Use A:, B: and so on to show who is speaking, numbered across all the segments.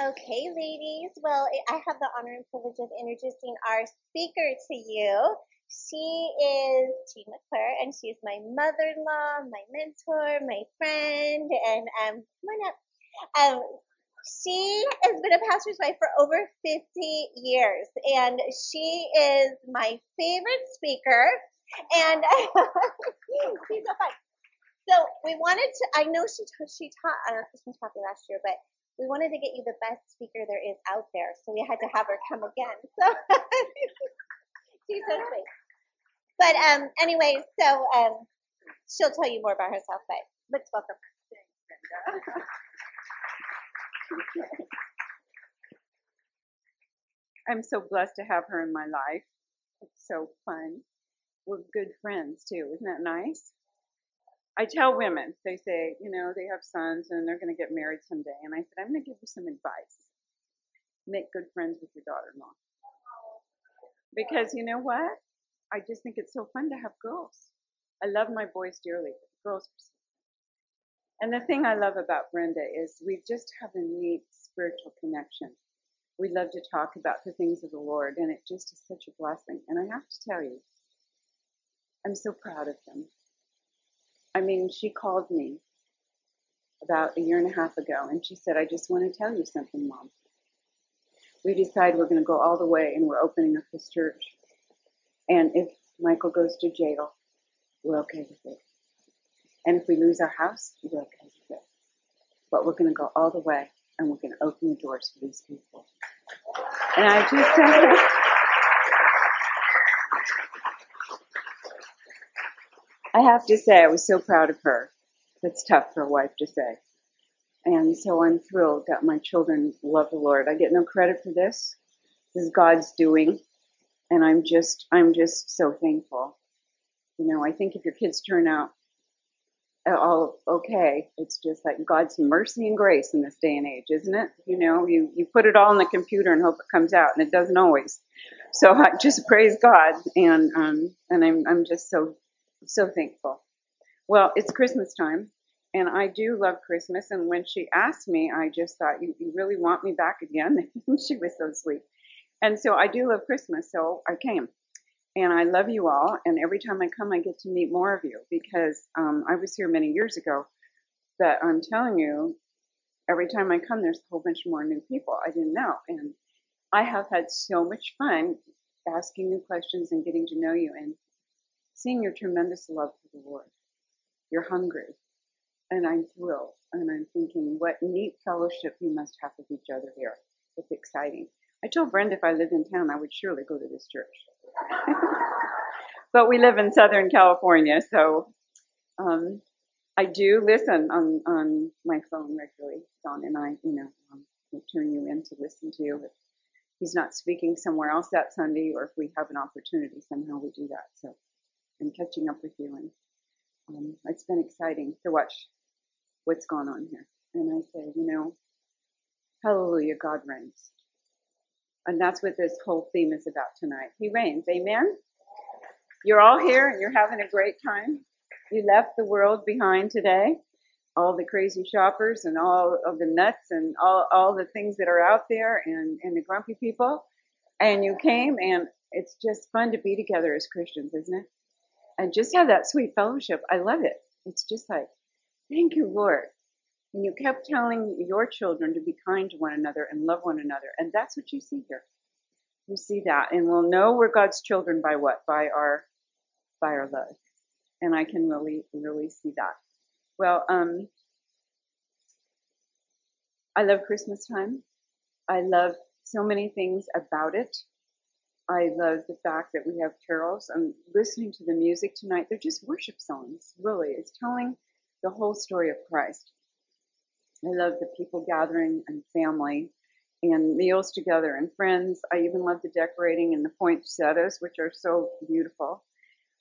A: Okay, ladies. Well, I have the honor and privilege of introducing our speaker to you. She is Jean McClure, and she's my mother-in-law, my mentor, my friend, and um, come on up. Um, she has been a pastor's wife for over 50 years, and she is my favorite speaker. And she's so fun. So we wanted to. I know she she taught on our Christmas party last year, but we wanted to get you the best speaker there is out there, so we had to have her come again. So she's so sweet. But um, anyway, so um, she'll tell you more about herself. But let's welcome her.
B: I'm so blessed to have her in my life. It's so fun. We're good friends too. Isn't that nice? I tell women, they say, you know, they have sons and they're going to get married someday. And I said, I'm going to give you some advice. Make good friends with your daughter in law. Because you know what? I just think it's so fun to have girls. I love my boys dearly, but girls and the thing I love about Brenda is we just have a neat spiritual connection. We love to talk about the things of the Lord, and it just is such a blessing. And I have to tell you, I'm so proud of them. I mean, she called me about a year and a half ago, and she said, I just want to tell you something, Mom. We decided we're going to go all the way, and we're opening up this church. And if Michael goes to jail, we're okay with it. And if we lose our house, we're okay with it. But we're going to go all the way, and we're going to open the doors for these people. And I just I have to say, I was so proud of her. That's tough for a wife to say. And so I'm thrilled that my children love the Lord. I get no credit for this. This is God's doing. And I'm just, I'm just so thankful. You know, I think if your kids turn out all okay, it's just like God's mercy and grace in this day and age, isn't it? You know, you, you put it all in the computer and hope it comes out and it doesn't always. So I just praise God and, um, and I'm, I'm just so so thankful. Well, it's Christmas time, and I do love Christmas. And when she asked me, I just thought, you, you really want me back again? she was so sweet. And so I do love Christmas, so I came. And I love you all. And every time I come, I get to meet more of you because um, I was here many years ago. But I'm telling you, every time I come, there's a whole bunch more new people I didn't know. And I have had so much fun asking you questions and getting to know you. And seeing your tremendous love for the Lord. You're hungry. And I'm thrilled. And I'm thinking, what neat fellowship you must have with each other here. It's exciting. I told Brenda if I lived in town, I would surely go to this church. but we live in Southern California, so um, I do listen on, on my phone regularly. Don and I, you know, um, turn you in to listen to you if he's not speaking somewhere else that Sunday, or if we have an opportunity somehow, we do that. So and catching up with you. And um, it's been exciting to watch what's gone on here. And I say, you know, hallelujah, God reigns. And that's what this whole theme is about tonight. He reigns. Amen? You're all here and you're having a great time. You left the world behind today. All the crazy shoppers and all of the nuts and all, all the things that are out there and, and the grumpy people. And you came and it's just fun to be together as Christians, isn't it? And just have that sweet fellowship. I love it. It's just like, thank you, Lord. And you kept telling your children to be kind to one another and love one another. And that's what you see here. You see that. And we'll know we're God's children by what? By our, by our love. And I can really, really see that. Well, um, I love Christmas time. I love so many things about it. I love the fact that we have carols. I'm listening to the music tonight. They're just worship songs, really. It's telling the whole story of Christ. I love the people gathering and family and meals together and friends. I even love the decorating and the poinsettias, which are so beautiful.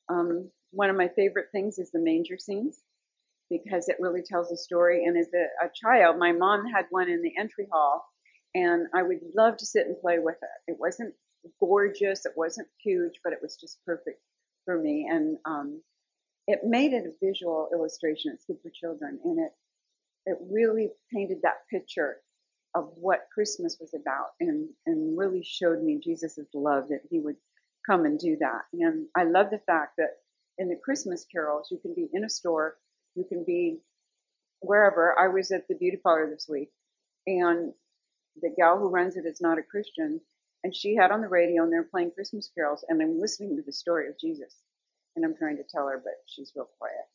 B: Um, one of my favorite things is the manger scenes because it really tells a story. And as a, a child, my mom had one in the entry hall and I would love to sit and play with it. It wasn't gorgeous. It wasn't huge, but it was just perfect for me. And um, it made it a visual illustration. It's good for children, and it it really painted that picture of what Christmas was about and, and really showed me Jesus' love that he would come and do that. And I love the fact that in the Christmas carols, you can be in a store, you can be wherever. I was at the beauty parlor this week and the gal who runs it is not a Christian and she had on the radio and they're playing Christmas carols and I'm listening to the story of Jesus and I'm trying to tell her, but she's real quiet.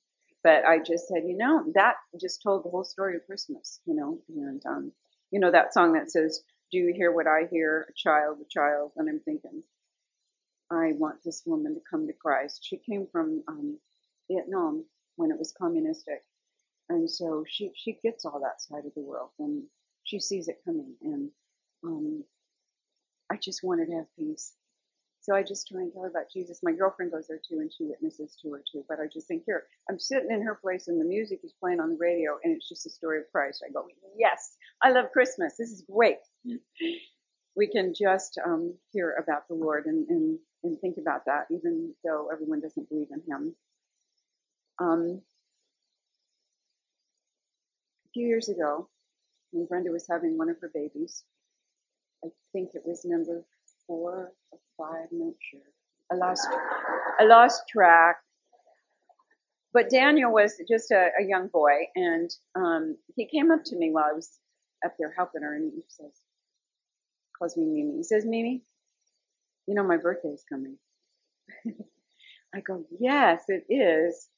B: But I just said, you know, that just told the whole story of Christmas, you know, and, um, you know, that song that says, do you hear what I hear? A child, a child. And I'm thinking, I want this woman to come to Christ. She came from, um, Vietnam when it was communistic. And so she, she gets all that side of the world and she sees it coming. And, um, I just wanted to have peace. So I just try and tell her about Jesus. My girlfriend goes there too, and she witnesses to her too. But I just think, here, I'm sitting in her place, and the music is playing on the radio, and it's just a story of Christ. I go, yes, I love Christmas. This is great. we can just um, hear about the Lord and, and, and think about that, even though everyone doesn't believe in Him. Um, a few years ago, when Brenda was having one of her babies, I think it was number four or five, I'm not sure. I lost, I lost track. But Daniel was just a, a young boy, and um, he came up to me while I was up there helping her, and he says, calls me Mimi. He says, Mimi, you know my birthday is coming. I go, yes, it is.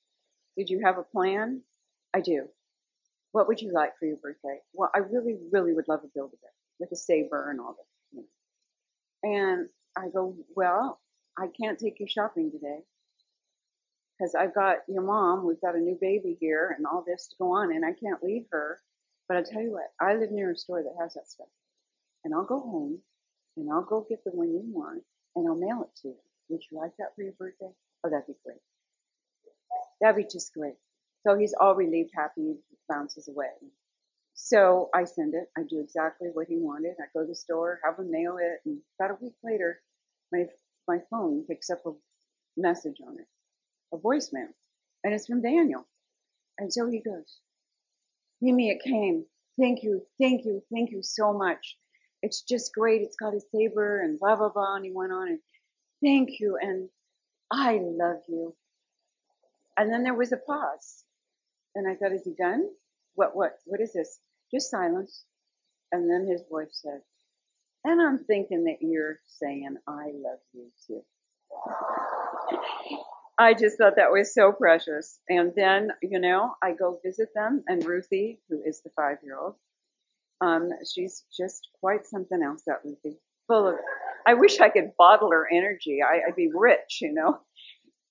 B: Did you have a plan? I do. What would you like for your birthday? Well, I really, really would love a Build-A-Bear with a saber and all that. And I go, well, I can't take you shopping today because I've got your mom. We've got a new baby here and all this to go on, and I can't leave her. But I'll tell you what, I live near a store that has that stuff, and I'll go home and I'll go get the one you want and I'll mail it to you. Would you like that for your birthday? Oh, that'd be great. That'd be just great. So he's all relieved, happy, bounces away. So I send it. I do exactly what he wanted. I go to the store, have him mail it, and about a week later, my my phone picks up a message on it, a voicemail, and it's from Daniel. And so he goes, Mimi, it came. Thank you, thank you, thank you so much. It's just great. It's got a saber and blah blah blah. And he went on and thank you and I love you. And then there was a pause, and I thought, is he done? What what what is this? Just silence. And then his voice said, and I'm thinking that you're saying, I love you too. I just thought that was so precious. And then, you know, I go visit them, and Ruthie, who is the five year old, um, she's just quite something else, that Ruthie. Full of, I wish I could bottle her energy. I, I'd be rich, you know.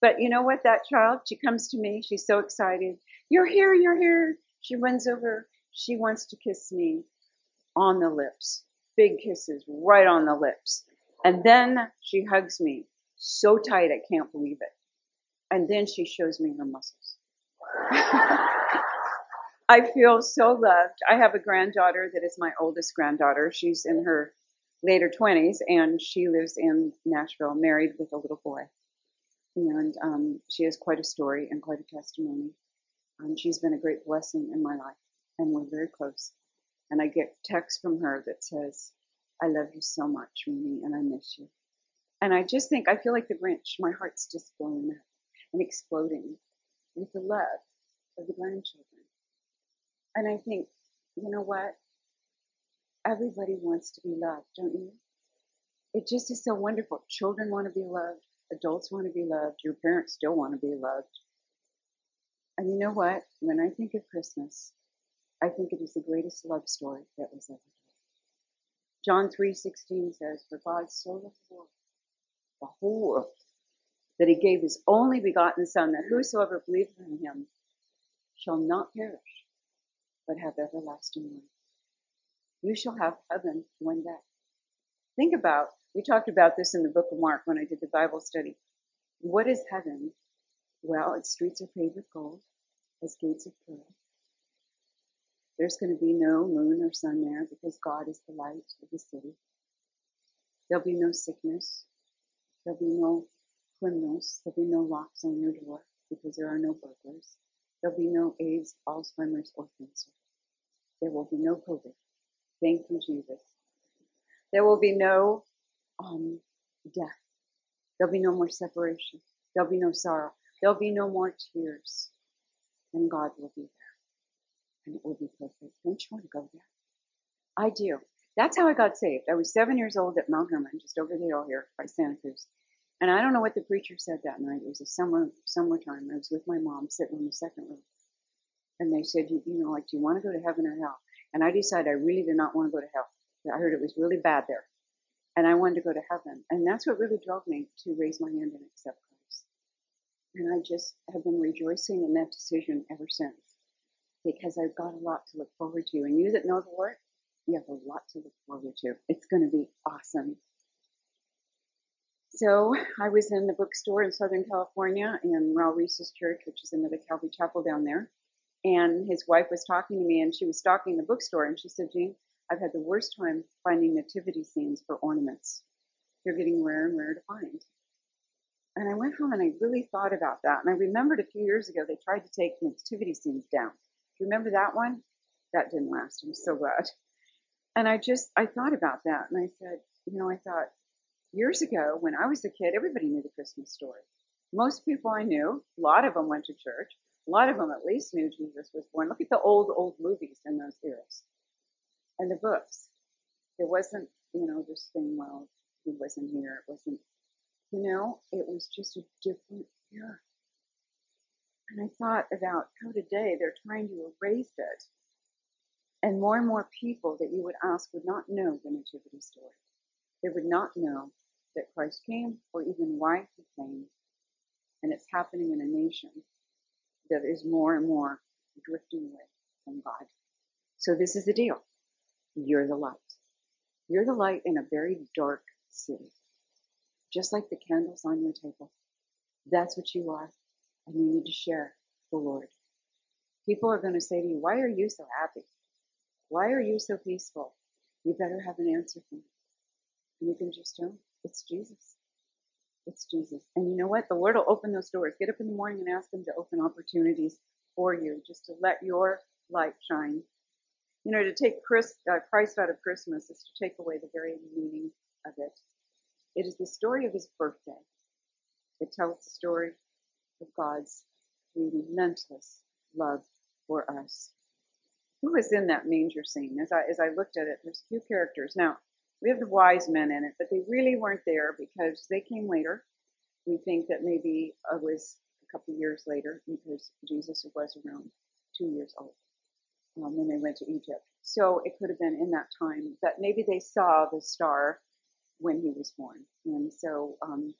B: But you know what, that child, she comes to me, she's so excited. You're here, you're here. She runs over, she wants to kiss me on the lips. Big kisses right on the lips. And then she hugs me so tight I can't believe it. And then she shows me her muscles. I feel so loved. I have a granddaughter that is my oldest granddaughter. She's in her later 20s and she lives in Nashville, married with a little boy. And um, she has quite a story and quite a testimony. Um, she's been a great blessing in my life and we're very close. And I get text from her that says, I love you so much, Mimi, and I miss you. And I just think, I feel like the Grinch. My heart's just blowing up and exploding with the love of the grandchildren. And I think, you know what? Everybody wants to be loved, don't you? It just is so wonderful. Children want to be loved. Adults want to be loved. Your parents still want to be loved. And you know what? When I think of Christmas, I think it is the greatest love story that was ever told. John 3:16 says, "For God so loved the world, the whole world, that He gave His only begotten Son, that whosoever believes in Him shall not perish, but have everlasting life. You shall have heaven one day." Think about. We talked about this in the book of Mark when I did the Bible study. What is heaven? Well, its streets are paved with gold, its gates of pearl. There's going to be no moon or sun there because God is the light of the city. There'll be no sickness. There'll be no criminals. There'll be no locks on your door because there are no burglars. There'll be no AIDS, Alzheimer's, or cancer. There will be no COVID Thank you, Jesus. There will be no um, death. There'll be no more separation. There'll be no sorrow. There'll be no more tears. And God will be there. And it will be perfect. Don't you want to go there? I do. That's how I got saved. I was seven years old at Mount Hermon, just over the hill here by Santa Cruz. And I don't know what the preacher said that night. It was a summer summertime. I was with my mom sitting on the second row. And they said, you, you know, like, do you want to go to heaven or hell? And I decided I really did not want to go to hell. I heard it was really bad there. And I wanted to go to heaven. And that's what really drove me to raise my hand and accept Christ. And I just have been rejoicing in that decision ever since because I've got a lot to look forward to. And you that know the Lord, you have a lot to look forward to. It's going to be awesome. So I was in the bookstore in Southern California in Raul Ries's church, which is another Calvary chapel down there. And his wife was talking to me and she was stalking the bookstore and she said, Jean, I've had the worst time finding nativity scenes for ornaments. They're getting rare and rare to find. And I went home and I really thought about that. And I remembered a few years ago they tried to take nativity scenes down. Do you remember that one? That didn't last. I'm so glad. And I just, I thought about that and I said, you know, I thought years ago when I was a kid, everybody knew the Christmas story. Most people I knew, a lot of them went to church. A lot of them at least knew Jesus was born. Look at the old, old movies in those eras and the books. It wasn't, you know, this thing, well, he wasn't here. It wasn't, you know, it was just a different era. And I thought about how today they're trying to erase it and more and more people that you would ask would not know the Nativity story. They would not know that Christ came or even why he came. And it's happening in a nation that is more and more drifting away from God. So this is the deal. You're the light. You're the light in a very dark city. Just like the candles on your table. That's what you are. And you need to share the Lord. People are going to say to you, why are you so happy? Why are you so peaceful? You better have an answer for me. And you can just tell it's Jesus. It's Jesus. And you know what? The Lord will open those doors. Get up in the morning and ask Him to open opportunities for you, just to let your light shine. You know, to take Christ, uh, Christ out of Christmas is to take away the very meaning of it. It is the story of His birthday. It tells the story of God's relentless love for us who was in that manger scene? As I as I looked at it, there's a few characters. Now we have the wise men in it, but they really weren't there because they came later. We think that maybe it was a couple years later because Jesus was around two years old um, when they went to Egypt. So it could have been in that time that maybe they saw the star when he was born, and so um,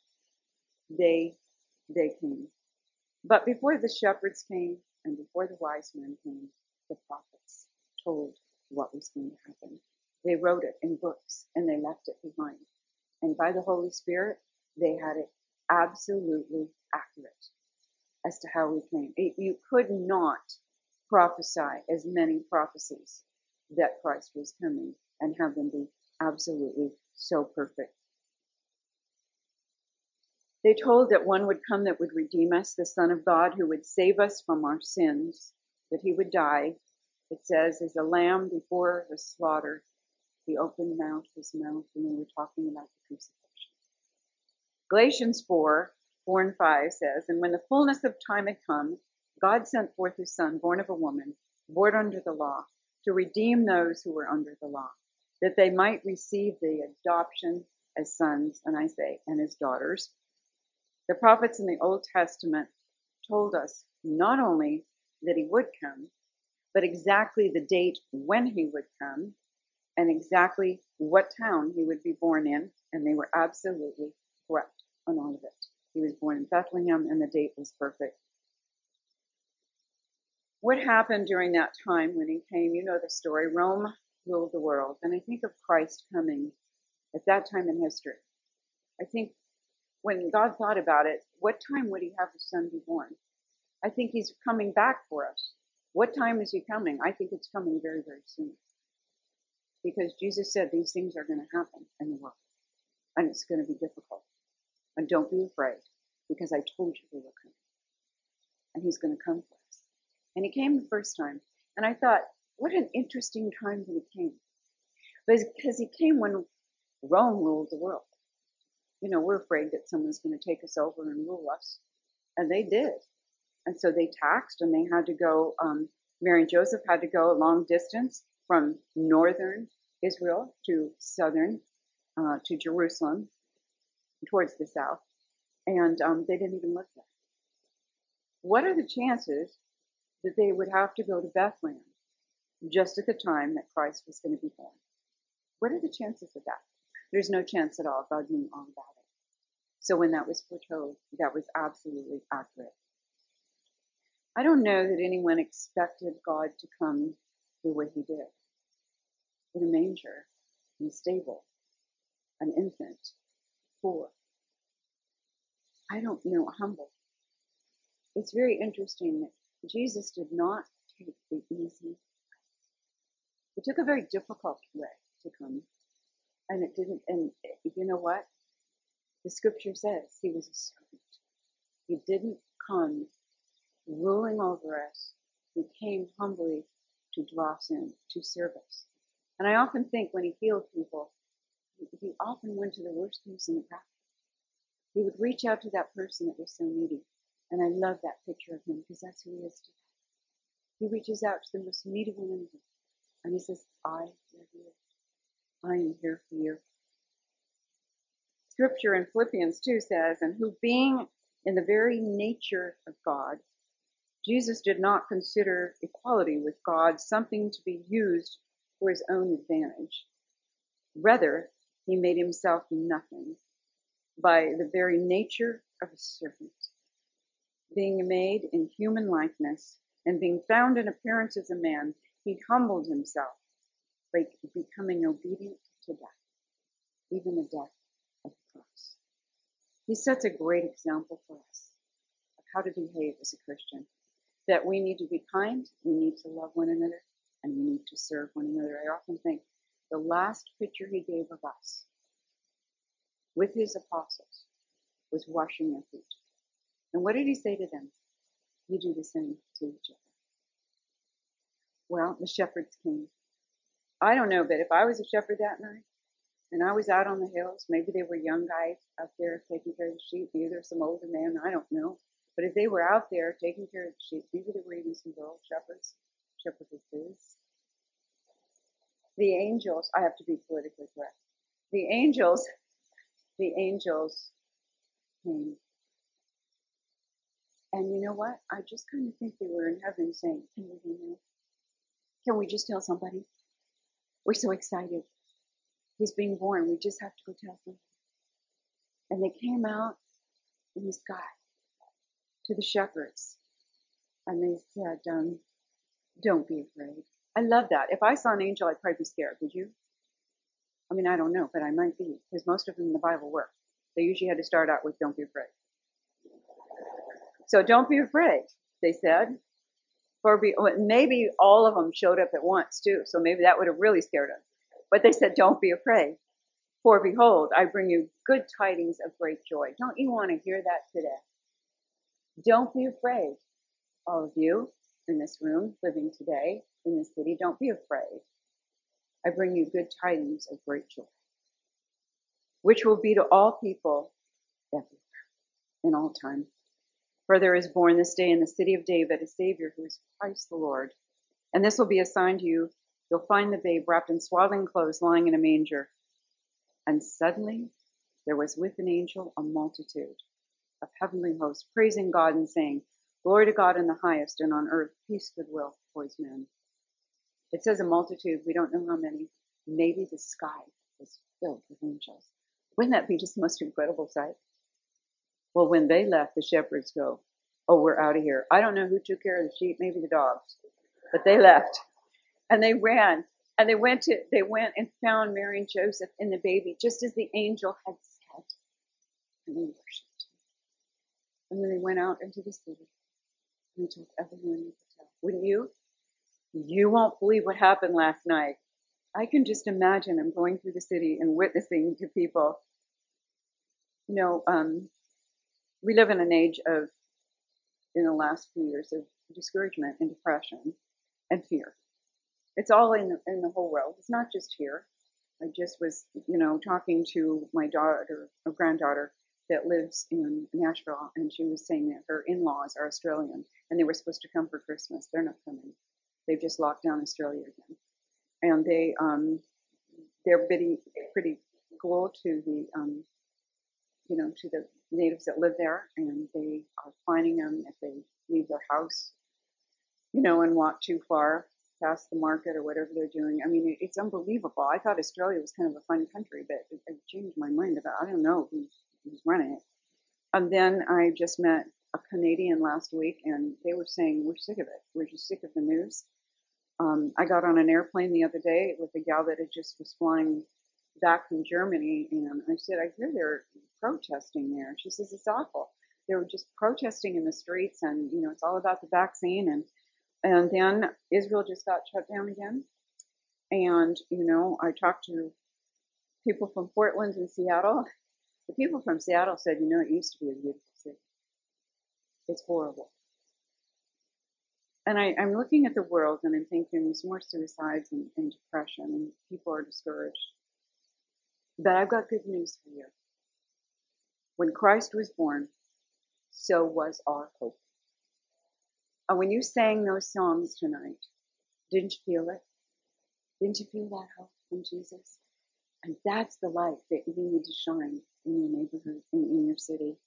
B: they they came. But before the shepherds came and before the wise men came, the prophets told what was going to happen. They wrote it in books and they left it behind. And by the Holy Spirit, they had it absolutely accurate as to how we came. You could not prophesy as many prophecies that Christ was coming and have them be absolutely so perfect. They told that one would come that would redeem us, the Son of God, who would save us from our sins that he would die. It says, as a lamb before the slaughter, he opened out his mouth, and we were talking about the crucifixion. Galatians 4, 4 and 5 says, And when the fullness of time had come, God sent forth his son, born of a woman, born under the law, to redeem those who were under the law, that they might receive the adoption as sons, and I say, and as daughters. The prophets in the Old Testament told us not only that he would come, but exactly the date when he would come and exactly what town he would be born in, and they were absolutely correct on all of it. He was born in Bethlehem and the date was perfect. What happened during that time when he came? You know the story. Rome ruled the world. And I think of Christ coming at that time in history. I think when God thought about it, what time would he have his son be born? I think he's coming back for us. What time is he coming? I think it's coming very, very soon. Because Jesus said these things are going to happen in the world. And it's going to be difficult. And don't be afraid, because I told you they were coming. And he's going to come for us. And he came the first time. And I thought, what an interesting time that he came. Because he came when Rome ruled the world. You know, we're afraid that someone's going to take us over and rule us. And they did. And so they taxed and they had to go, um, Mary and Joseph had to go a long distance from northern Israel to southern, uh, to Jerusalem, towards the south. And um, they didn't even live there. What are the chances that they would have to go to Bethlehem just at the time that Christ was going to be born? What are the chances of that? There's no chance at all. God knew all about it. So when that was foretold, that was absolutely accurate. I don't know that anyone expected God to come the way he did. In a manger, in a stable, an infant, poor. I don't know, humble. It's very interesting that Jesus did not take the easy way. He took a very difficult way to come. And it didn't, and you know what? The scripture says he was a servant. He didn't come ruling over us. He came humbly to draw us in, to serve us. And I often think when he healed people, he often went to the worst person in the crowd. He would reach out to that person that was so needy. And I love that picture of him because that's who he is today. He reaches out to the most needy one in the. And he says, I love you. I am here for you. Scripture in Philippians 2 says, and who being in the very nature of God, Jesus did not consider equality with God something to be used for his own advantage. Rather, he made himself nothing by the very nature of a servant. Being made in human likeness and being found in appearance as a man, he humbled himself by becoming obedient to death, even the death of the cross. He sets a great example for us of how to behave as a Christian. That we need to be kind, we need to love one another, and we need to serve one another. I often think the last picture he gave of us with his apostles was washing their feet. And what did he say to them? You do the same to each other. Well, the shepherds came. I don't know, but if I was a shepherd that night and I was out on the hills, maybe they were young guys out there taking care of the sheep, maybe there's some older men, I don't know. But if they were out there taking care of the sheep, maybe there were even some girl shepherds, shepherdesses. The angels, I have to be politically correct. The angels, the angels came. And you know what? I just kind of think they were in heaven saying, Can we now? Can we just tell somebody? We're so excited. He's being born. We just have to go tell somebody. And they came out in the sky to the shepherds. And they said, um, Don't be afraid. I love that. If I saw an angel, I'd probably be scared. Would you? I mean, I don't know, but I might be, because most of them in the Bible were. They usually had to start out with, Don't be afraid. So don't be afraid, they said. For maybe all of them showed up at once too, so maybe that would have really scared them. But they said, Don't be afraid. For behold, I bring you good tidings of great joy. Don't you want to hear that today? Don't be afraid, all of you in this room living today in this city. Don't be afraid. I bring you good tidings of great joy, which will be to all people everywhere, in all time. For there is born this day in the city of David a Savior who is Christ the Lord. And this will be a sign to you. You'll find the babe wrapped in swaddling clothes lying in a manger. And suddenly there was with an angel a multitude of heavenly hosts praising God and saying, Glory to God in the highest and on earth peace, goodwill towards men. It says a multitude. We don't know how many. Maybe the sky was filled with angels. Wouldn't that be just the most incredible sight? Well, when they left, the shepherds go, Oh, we're out of here. I don't know who took care of the sheep, maybe the dogs, but they left and they ran and they went to, they went and found Mary and Joseph and the baby just as the angel had said. And they worshiped him. And then they went out into the city and told everyone tell. Wouldn't you? You won't believe what happened last night. I can just imagine I'm going through the city and witnessing to people. You know, um, we live in an age of, in the last few years, of discouragement and depression and fear. It's all in in the whole world. It's not just here. I just was, you know, talking to my daughter, or granddaughter, that lives in Nashville, and she was saying that her in-laws are Australian, and they were supposed to come for Christmas. They're not coming. They've just locked down Australia again, and they um, they're pretty pretty cool to the um, you know to the natives that live there, and they are fining them if they leave their house, you know, and walk too far past the market or whatever they're doing. I mean, it's unbelievable. I thought Australia was kind of a fun country, but it, changed my mind about. I don't know who's who's running it. And then I just met a Canadian last week, and they were saying we're sick of it. We're just sick of the news. Um, I got on an airplane the other day with a gal that had just was flying back from Germany, and I said, I hear they're protesting there. She says it's awful. They were just protesting in the streets, and you know it's all about the vaccine. And and then Israel just got shut down again. And you know I talked to people from Portland and Seattle, the people from Seattle said, you know, it used to be a beautiful city. It's horrible. And I, I'm looking at the world and I'm thinking there's more suicides and, and depression and people are discouraged. But I've got good news for you. When Christ was born, so was our hope. And when you sang those songs tonight, didn't you feel it? Didn't you feel that hope from Jesus? And that's the light that you need to shine in your neighborhood, in, in your city.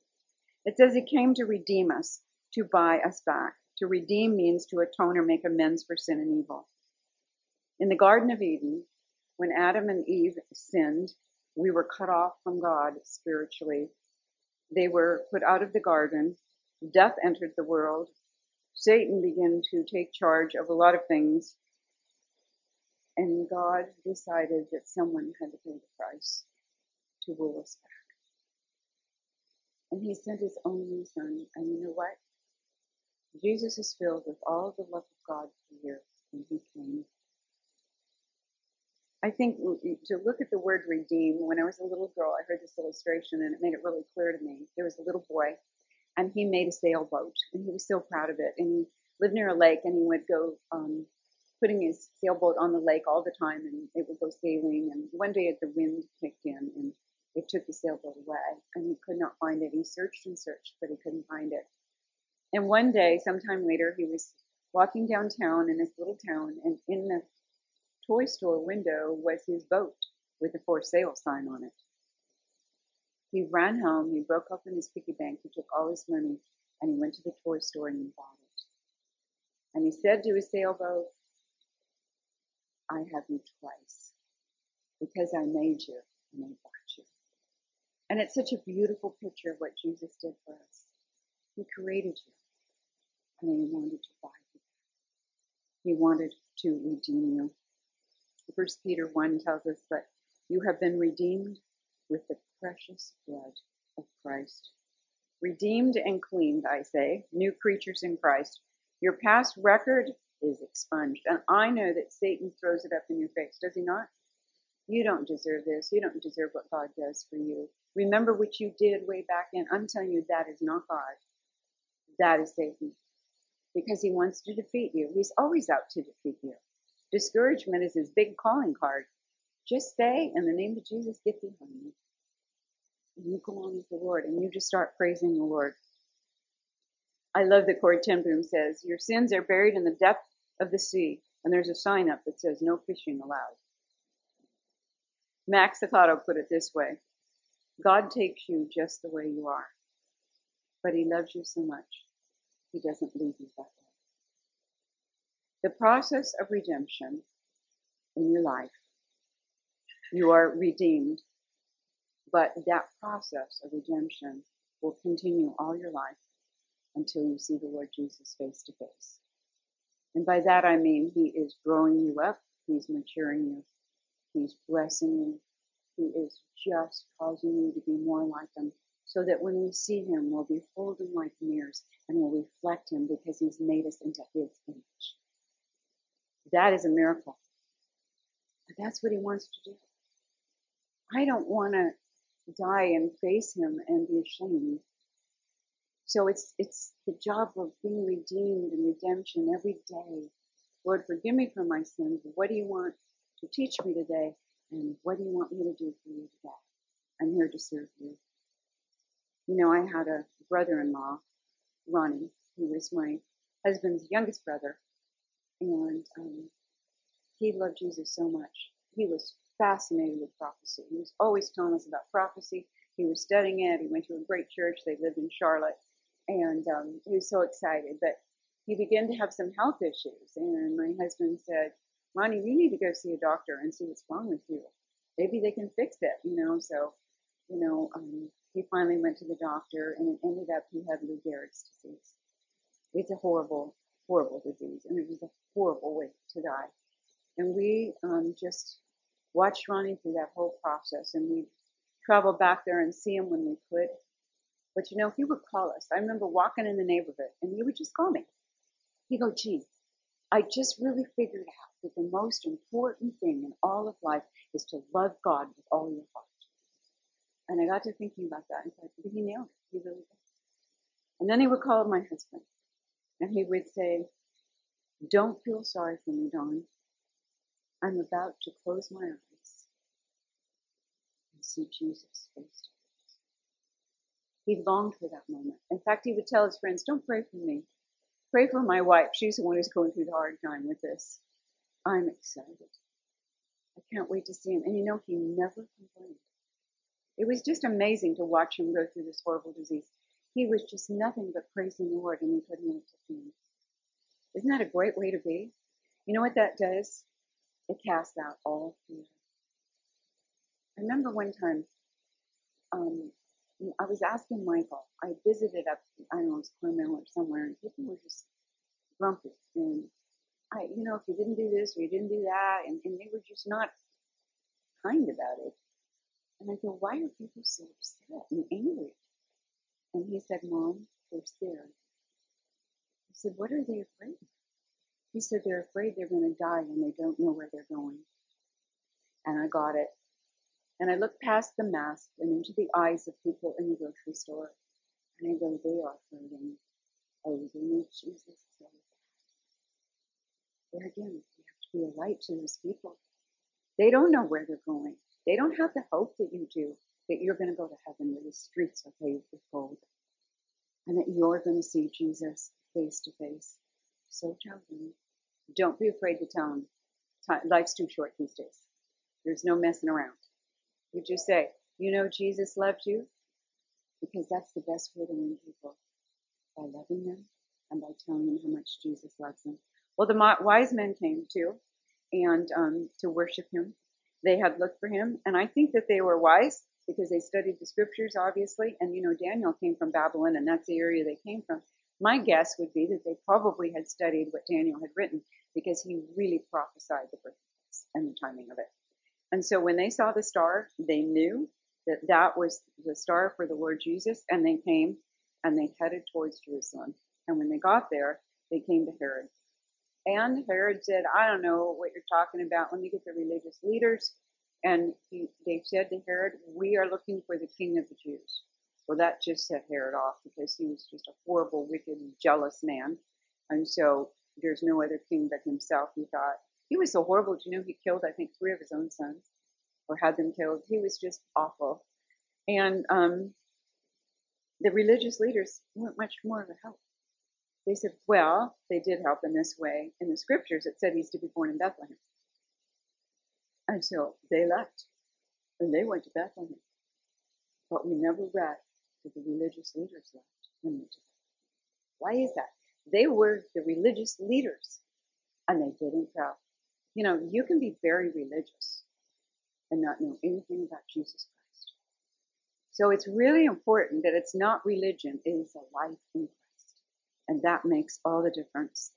B: It says he came to redeem us, to buy us back. To redeem means to atone or make amends for sin and evil. In the Garden of Eden, when Adam and Eve sinned, we were cut off from God spiritually. They were put out of the garden. Death entered the world. Satan began to take charge of a lot of things. And God decided that someone had to pay the price to rule us back. And he sent his only son. And you know what? Jesus is filled with all the love of God for and he came. I think to look at the word redeem, when I was a little girl, I heard this illustration and it made it really clear to me. There was a little boy and he made a sailboat and he was so proud of it. And he lived near a lake and he would go um, putting his sailboat on the lake all the time and it would go sailing. And one day the wind kicked in and it took the sailboat away and he could not find it. He searched and searched, but he couldn't find it. And one day, sometime later, he was walking downtown in this little town and in the toy store window was his boat with a for sale sign on it. He ran home, he broke open his piggy bank, he took all his money, and he went to the toy store and he bought it. And he said to his sailboat, I have you twice because I made you and I bought you. And it's such a beautiful picture of what Jesus did for us. He created you, and he wanted to buy you. He wanted to redeem you. First Peter 1 tells us that you have been redeemed with the precious blood of Christ. Redeemed and cleaned, I say, new creatures in Christ. Your past record is expunged. And I know that Satan throws it up in your face, does he not? You don't deserve this. You don't deserve what God does for you. Remember what you did way back in. I'm telling you, that is not God. That is Satan. Because he wants to defeat you. He's always out to defeat you. Discouragement is his big calling card. Just say, in the name of Jesus, get behind me. And you go on with the Lord and you just start praising the Lord. I love that Corrie ten Boom says, Your sins are buried in the depth of the sea, and there's a sign up that says, No fishing allowed. Max Lucado put it this way God takes you just the way you are, but He loves you so much, He doesn't leave you that way. The process of redemption in your life, you are redeemed, but that process of redemption will continue all your life until you see the Lord Jesus face to face. And by that I mean He is growing you up, He's maturing you, He's blessing you. He is just causing you to be more like Him so that when we see Him, we'll behold Him like mirrors and we'll reflect Him because He's made us into His image. That is a miracle. But that's what He wants to do. I don't want to die and face Him and be ashamed. So it's it's the job of being redeemed and redemption every day. Lord, forgive me for my sins. What do you want to teach me today? And what do you want me to do for you today? I'm here to serve you. You know, I had a brother-in-law, Ronnie, who was my husband's youngest brother, and um, he loved Jesus so much. He was fascinated with prophecy. He was always telling us about prophecy. He was studying it. He went to a great church. They lived in Charlotte, and um, he was so excited. But he began to have some health issues, and my husband said, "Ronnie, you need to go see a doctor and see what's wrong with you. Maybe they can fix it." You know, so you know, um, he finally went to the doctor, and it ended up he had Lou Gehrig's disease. It's a horrible, horrible disease, and it was a horrible way to die. And we um, just watched Ronnie through that whole process, and we traveled back there and see him when we could. But you know, he would call us. I remember walking in the neighborhood, and he would just call me. He'd go, "Gee, I just really figured out that the most important thing in all of life is to love God with all your heart." And I got to thinking about that and thought, he nailed it. He really did. And then he would call my husband and he would say, Don't feel sorry for me, Don. I'm about to close my eyes and see Jesus face to face. He longed for that moment. In fact, he would tell his friends, Don't pray for me. Pray for my wife. She's the one who's going through the hard time with this. I'm excited. I can't wait to see him. And you know, he never complained. It was just amazing to watch him go through this horrible disease. He was just nothing but praising the Lord and he to him. Isn't that a great way to be? You know what that does? It casts out all fear. I remember one time, um, I was asking Michael, I visited up, I don't know, it was Carmel or somewhere, and people were just grumpy. And I, you know, if you didn't do this or you didn't do that, and, and they were just not kind about it. And I go, why are people so upset and angry? And he said, Mom, they're scared. I said, what are they afraid of? He said, they're afraid they're going to die and they don't know where they're going. And I got it. And I looked past the mask and into the eyes of people in the grocery store. And I go, they are hurting. Oh, they need Jesus There again, we have to be a light to those people. They don't know where they're going. They don't have the hope that you do, that you're going to go to heaven where the streets are paved with gold and that you're going to see Jesus face to face. So tell them. Don't be afraid to tell them. Life's too short these days. There's no messing around. Would you just say, you know Jesus loved you? Because that's the best way to win people. By loving them and by telling them how much Jesus loves them. Well, the wise men came too, and um, to worship him they had looked for him. And I think that they were wise because they studied the scriptures, obviously. And, you know, Daniel came from Babylon and that's the area they came from. My guess would be that they probably had studied what Daniel had written because he really prophesied the birth and the timing of it. And so when they saw the star, they knew that that was the star for the Lord Jesus and they came and they headed towards Jerusalem. And when they got there, they came to Herod. And Herod said, I don't know what you're talking about. Let me get the religious leaders. And he, they said to Herod, We are looking for the king of the Jews. Well, that just set Herod off because he was just a horrible, wicked, jealous man. And so there's no other king but himself, he thought. He was so horrible. Do you know he killed, I think, three of his own sons or had them killed? He was just awful. And um, the religious leaders weren't much more of a help. They said, well, they did help in this way. In the scriptures, it said he's to be born in Bethlehem. So they left and they went to Bethlehem. But we never read that the religious leaders left and went to Bethlehem. Why is that? They were the religious leaders and they didn't go. You know, you can be very religious and not know anything about Jesus Christ. So it's really important that it's not religion, it is a life in Christ. And that makes all the difference.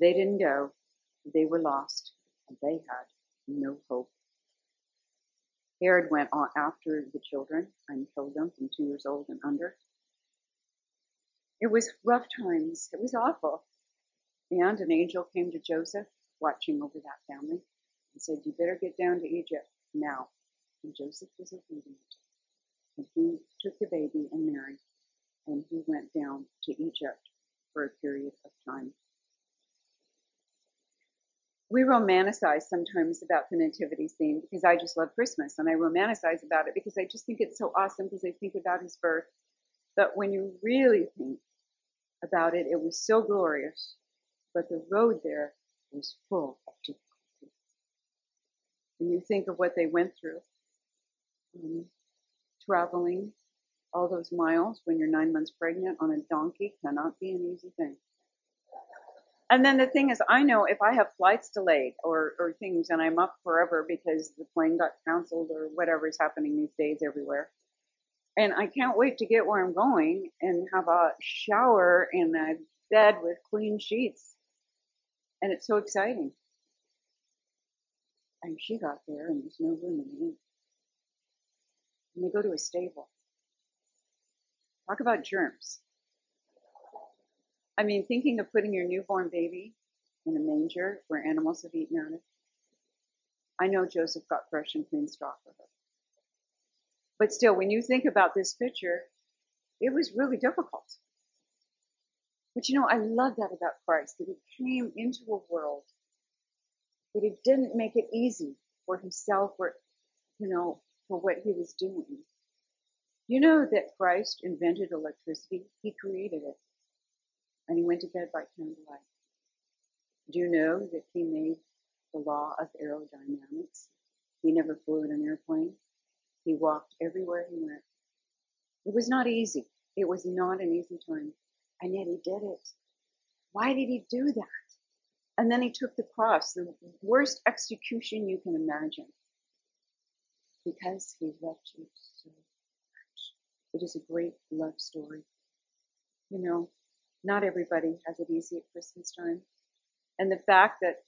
B: They didn't go, they were lost, and they had no hope. Herod went on after the children and killed them from two years old and under. It was rough times. It was awful. And an angel came to Joseph, watching over that family, and said, You better get down to Egypt now. And Joseph was obedient. And he took the baby and Mary, and he went down to Egypt for a period of time. We romanticize sometimes about the nativity scene because I just love Christmas and I romanticize about it because I just think it's so awesome because I think about his birth. But when you really think about it, it was so glorious. But the road there was full of difficulties. When you think of what they went through, um, traveling all those miles when you're nine months pregnant on a donkey cannot be an easy thing. And then the thing is, I know if I have flights delayed or, or things and I'm up forever because the plane got canceled or whatever is happening these days everywhere, and I can't wait to get where I'm going and have a shower in a bed with clean sheets. And it's so exciting. And she got there and there's no room in the inn. And they go to a stable. Talk about germs. I mean, thinking of putting your newborn baby in a manger where animals have eaten out it. I know Joseph got fresh and clean straw for her. But still, when you think about this picture, it was really difficult. But you know, I love that about Christ, that he came into a world that he didn't make it easy for himself or, you know, for what he was doing. You know that Christ invented electricity? He created it. And he went to bed by candlelight. Do you know that he made the law of aerodynamics? He never flew in an airplane. He walked everywhere he went. It was not easy. It was not an easy time. And yet he did it. Why did he do that? And then he took the cross, the worst execution you can imagine. Because he loved you so much. It is a great love story. You know, not everybody has it easy at Christmas time. And the fact that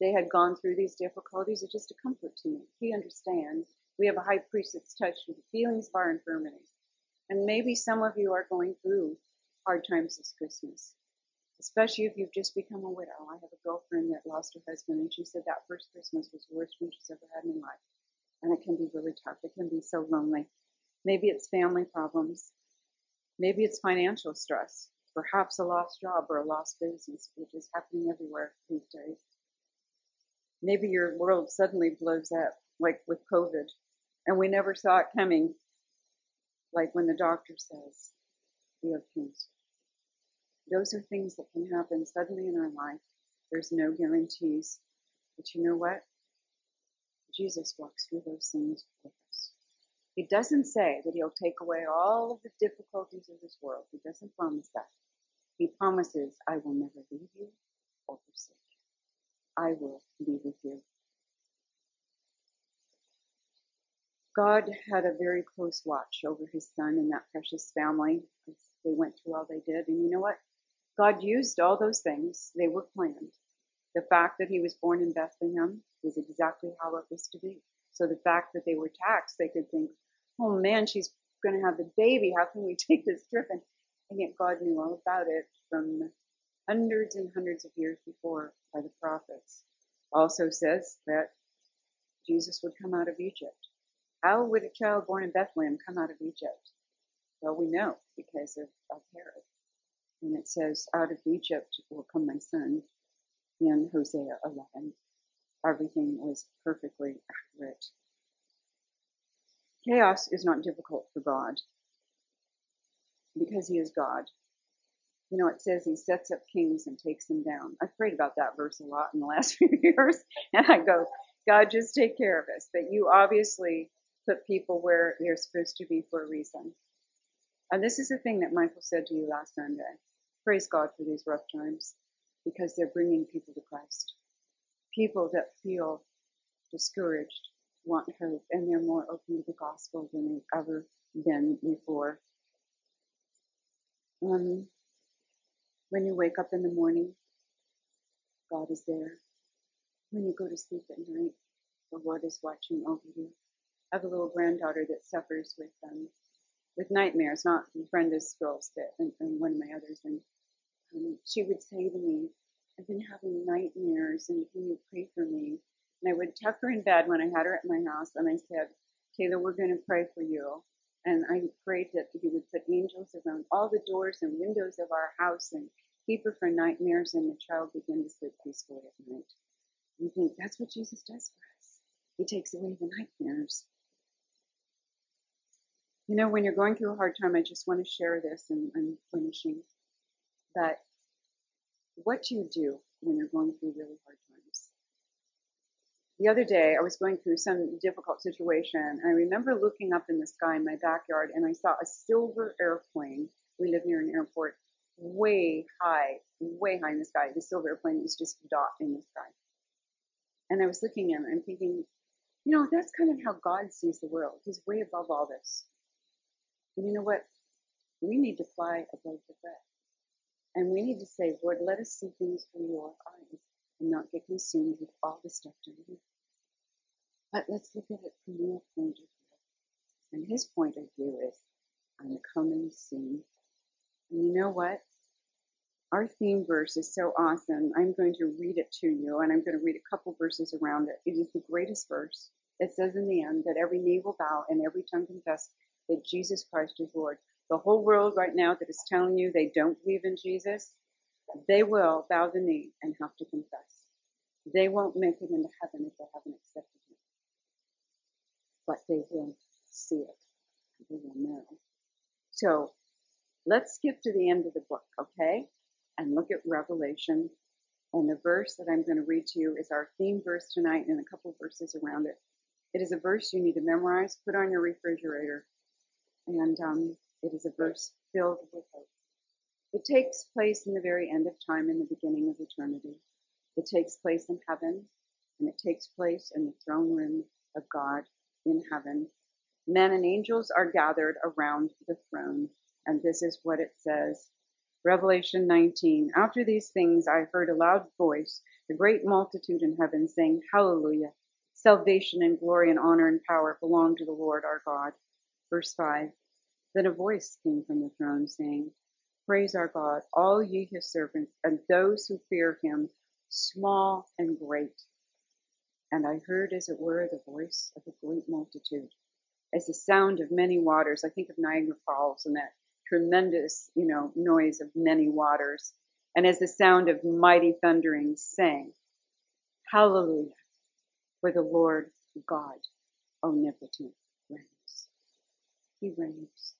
B: they had gone through these difficulties is just a comfort to me. He understands. We have a high priest that's touched with the feelings of our infirmities. And maybe some of you are going through hard times this Christmas, especially if you've just become a widow. I have a girlfriend that lost her husband, and she said that first Christmas was the worst one she's ever had in her life. And it can be really tough. It can be so lonely. Maybe it's family problems. Maybe it's financial stress. Perhaps a lost job or a lost business, which is happening everywhere these days. Maybe your world suddenly blows up, like with COVID and we never saw it coming, like when the doctor says, you have cancer. Those are things that can happen suddenly in our life. There's no guarantees. But you know what? Jesus walks through those things with us. He doesn't say that he'll take away all of the difficulties of this world. He doesn't promise that. He promises, I will never leave you or forsake you. I will be with you. God had a very close watch over his son and that precious family they went through all they did. And you know what? God used all those things. They were planned. The fact that he was born in Bethlehem was exactly how it was to be. So the fact that they were taxed, they could think, oh man, she's going to have the baby. How can we take this trip? And, and yet God knew all about it from hundreds and hundreds of years before by the prophets. Also says that Jesus would come out of Egypt. How would a child born in Bethlehem come out of Egypt? Well, we know because of, of Herod. And it says, out of Egypt will come my son in Hosea 11. Everything was perfectly accurate. Chaos is not difficult for God because he is God. You know, it says he sets up kings and takes them down. I've prayed about that verse a lot in the last few years, and I go, God, just take care of us. But you obviously put people where they're supposed to be for a reason. And this is the thing that Michael said to you last Sunday. Praise God for these rough times because they're bringing people to Christ. People that feel discouraged want hope and they're more open to the gospel than they've ever been before. Um, when you wake up in the morning, God is there. When you go to sleep at night, the Lord is watching over you. I have a little granddaughter that suffers with um, with nightmares, not Brenda's girls, but and, and one of my others, and um, she would say to me, "I've been having nightmares, and can you pray for me?" And I would tuck her in bed when I had her at my house, and I said, "Taylor, we're going to pray for you." And I prayed that He would put angels around all the doors and windows of our house and keep her from nightmares, and the child began to sleep peacefully at night. You think that's what Jesus does for us. He takes away the nightmares. You know, when you're going through a hard time, I just want to share this and I'm finishing. That what you do when you're going through really hard times? The other day, I was going through some difficult situation, and I remember looking up in the sky in my backyard, and I saw a silver airplane. We live near an airport, way high, way high in the sky. The silver airplane was just a dot in the sky. And I was looking at it and thinking, you know, that's kind of how God sees the world. He's way above all this. And you know what? We need to fly above the threat. And we need to say, Lord, let us see things through your eyes and not get consumed with all the stuff down here. But let's look at it from your point of view. And his point of view is, I'm coming soon. And you know what? Our theme verse is so awesome. I'm going to read it to you, and I'm going to read a couple verses around it. It is the greatest verse. It says in the end that every knee will bow and every tongue confess that Jesus Christ is Lord. The whole world right now that is telling you they don't believe in Jesus, they will bow the knee and have to confess. They won't make it into heaven if they haven't accepted Him. But they will see it. They will know. So let's skip to the end of the book, okay? And look at Revelation. And the verse that I'm going to read to you is our theme verse tonight and a couple verses around it. It is a verse you need to memorize, put on your refrigerator, and um, it is a verse filled with hope. It takes place in the very end of time and the beginning of eternity. It takes place in heaven, and it takes place in the throne room of God in heaven. Men and angels are gathered around the throne, and this is what it says. Revelation 19. After these things, I heard a loud voice, a great multitude in heaven, saying, Hallelujah! Salvation and glory and honor and power belong to the Lord our God. Verse 5. Then a voice came from the throne saying, Praise our God, all ye his servants, and those who fear him, small and great. And I heard, as it were, the voice of a great multitude, as the sound of many waters. I think of Niagara Falls and that tremendous, you know, noise of many waters, and as the sound of mighty thunderings, saying, Hallelujah, for the Lord God omnipotent reigns. He reigns.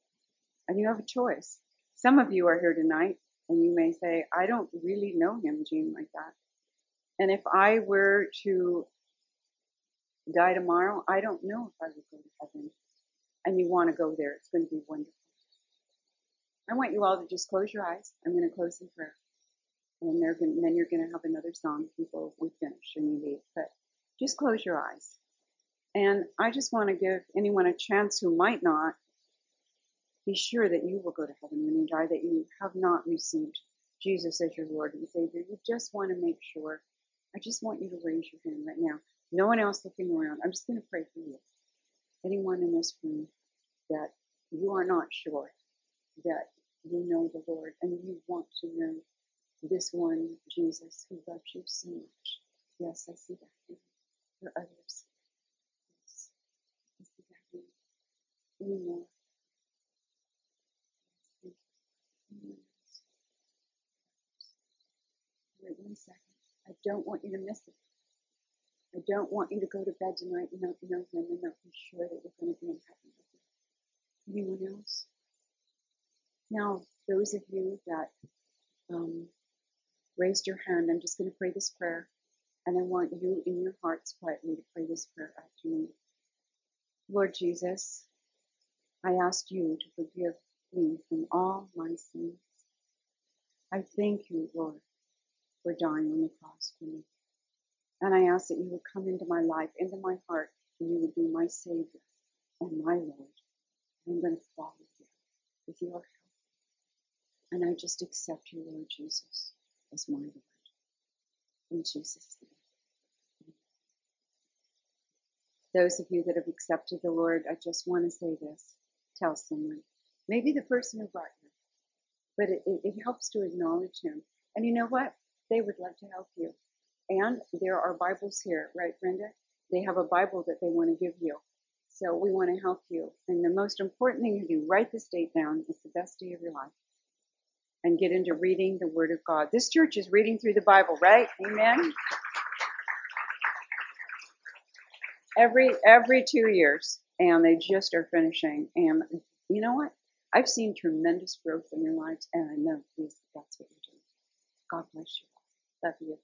B: And you have a choice. Some of you are here tonight and you may say, I don't really know him, Jean, like that. And if I were to die tomorrow, I don't know if I would go to heaven. And you want to go there. It's going to be wonderful. I want you all to just close your eyes. I'm going to close in prayer. And going, then you're going to have another song before we finish and you leave. But just close your eyes. And I just want to give anyone a chance who might not be sure that you will go to heaven when you die, that you have not received Jesus as your Lord and Savior. You just want to make sure. I just want you to raise your hand right now. No one else looking around. I'm just going to pray for you. Anyone in this room that you are not sure that you know the Lord and you want to know this one Jesus who loves you so much. Yes, I see that. For others. Yes, I see that. Wait one second. I don't want you to miss it. I don't want you to go to bed tonight and not know him and not be sure that you're going to be in heaven with him. Anyone else? Now, those of you that um, raised your hand, I'm just going to pray this prayer. And I want you in your hearts quietly to pray this prayer after me. Lord Jesus, I ask you to forgive me from all my sins. I thank you, Lord, for dying on the cross for me. And I ask that you would come into my life, into my heart, and you would be my Savior and my Lord. I'm going to follow you with your help. And I just accept you, Lord Jesus, as my Lord. In Jesus' name. Those of you that have accepted the Lord, I just want to say this. Tell someone. Maybe the person who brought you. But it, it, it helps to acknowledge him. And you know what? They would love to help you. And there are Bibles here, right, Brenda? They have a Bible that they want to give you. So we want to help you. And the most important thing you do, write this date down. It's the best day of your life. And get into reading the Word of God. This church is reading through the Bible, right? Amen. every every two years, and they just are finishing. And you know what? I've seen tremendous growth in your lives, and I know please that's what you're doing. God bless you. You.